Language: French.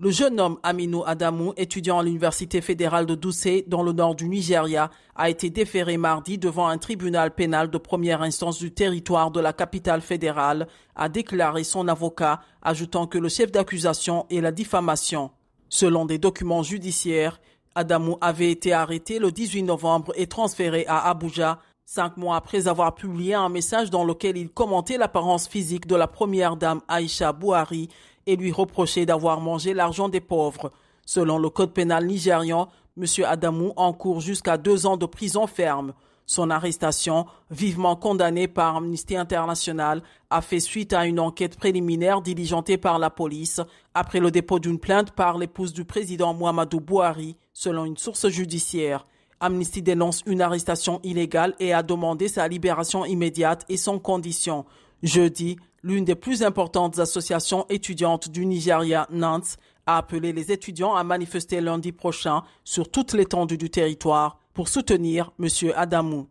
Le jeune homme Aminou Adamou, étudiant à l'Université fédérale de Doucé dans le nord du Nigeria, a été déféré mardi devant un tribunal pénal de première instance du territoire de la capitale fédérale, a déclaré son avocat, ajoutant que le chef d'accusation est la diffamation. Selon des documents judiciaires, Adamou avait été arrêté le 18 novembre et transféré à Abuja cinq mois après avoir publié un message dans lequel il commentait l'apparence physique de la première dame Aïcha Bouhari et lui reprocher d'avoir mangé l'argent des pauvres. Selon le code pénal nigérian, M. Adamou encourt jusqu'à deux ans de prison ferme. Son arrestation, vivement condamnée par Amnesty International, a fait suite à une enquête préliminaire diligentée par la police après le dépôt d'une plainte par l'épouse du président Muhammadu Buhari, selon une source judiciaire. Amnesty dénonce une arrestation illégale et a demandé sa libération immédiate et sans condition. Jeudi, l'une des plus importantes associations étudiantes du Nigeria, Nantes, a appelé les étudiants à manifester lundi prochain sur toute l'étendue du territoire pour soutenir M. Adamou.